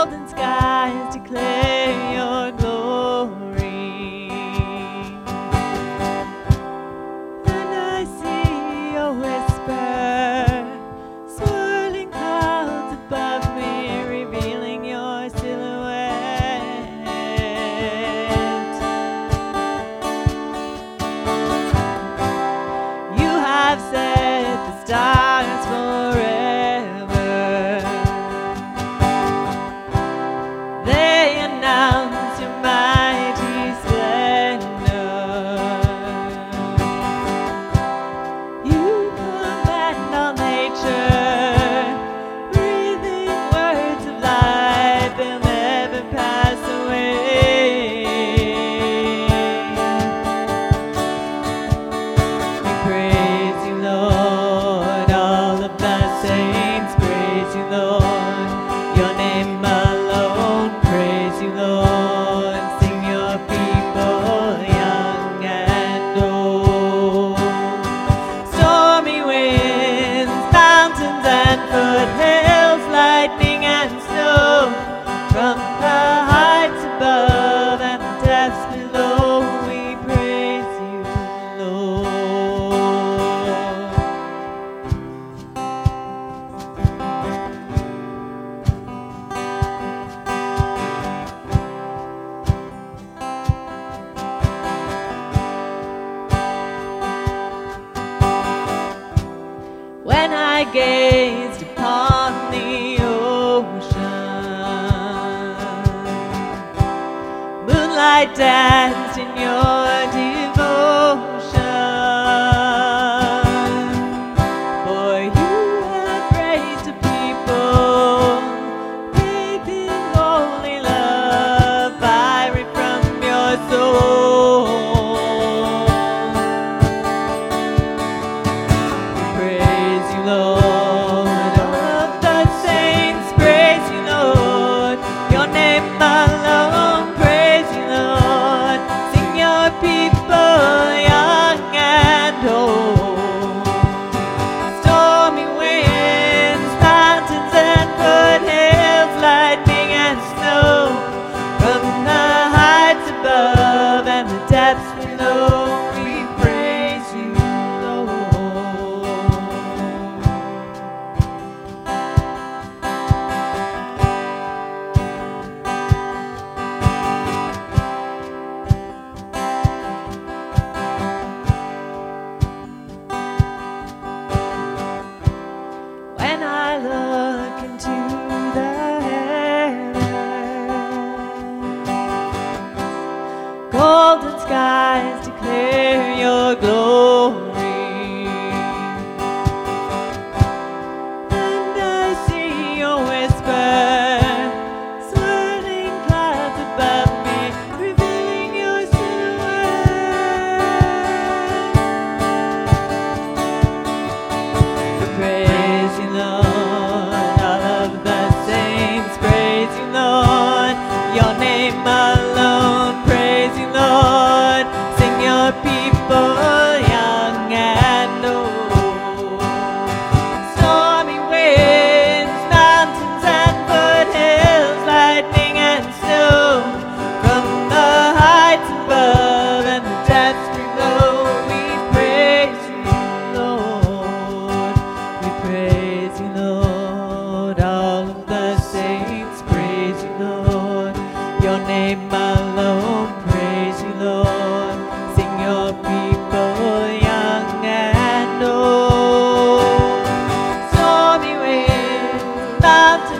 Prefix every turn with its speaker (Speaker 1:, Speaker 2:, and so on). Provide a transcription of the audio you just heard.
Speaker 1: golden sky. gazed upon the ocean. Moonlight danced in your Christmas. golden skies declare about to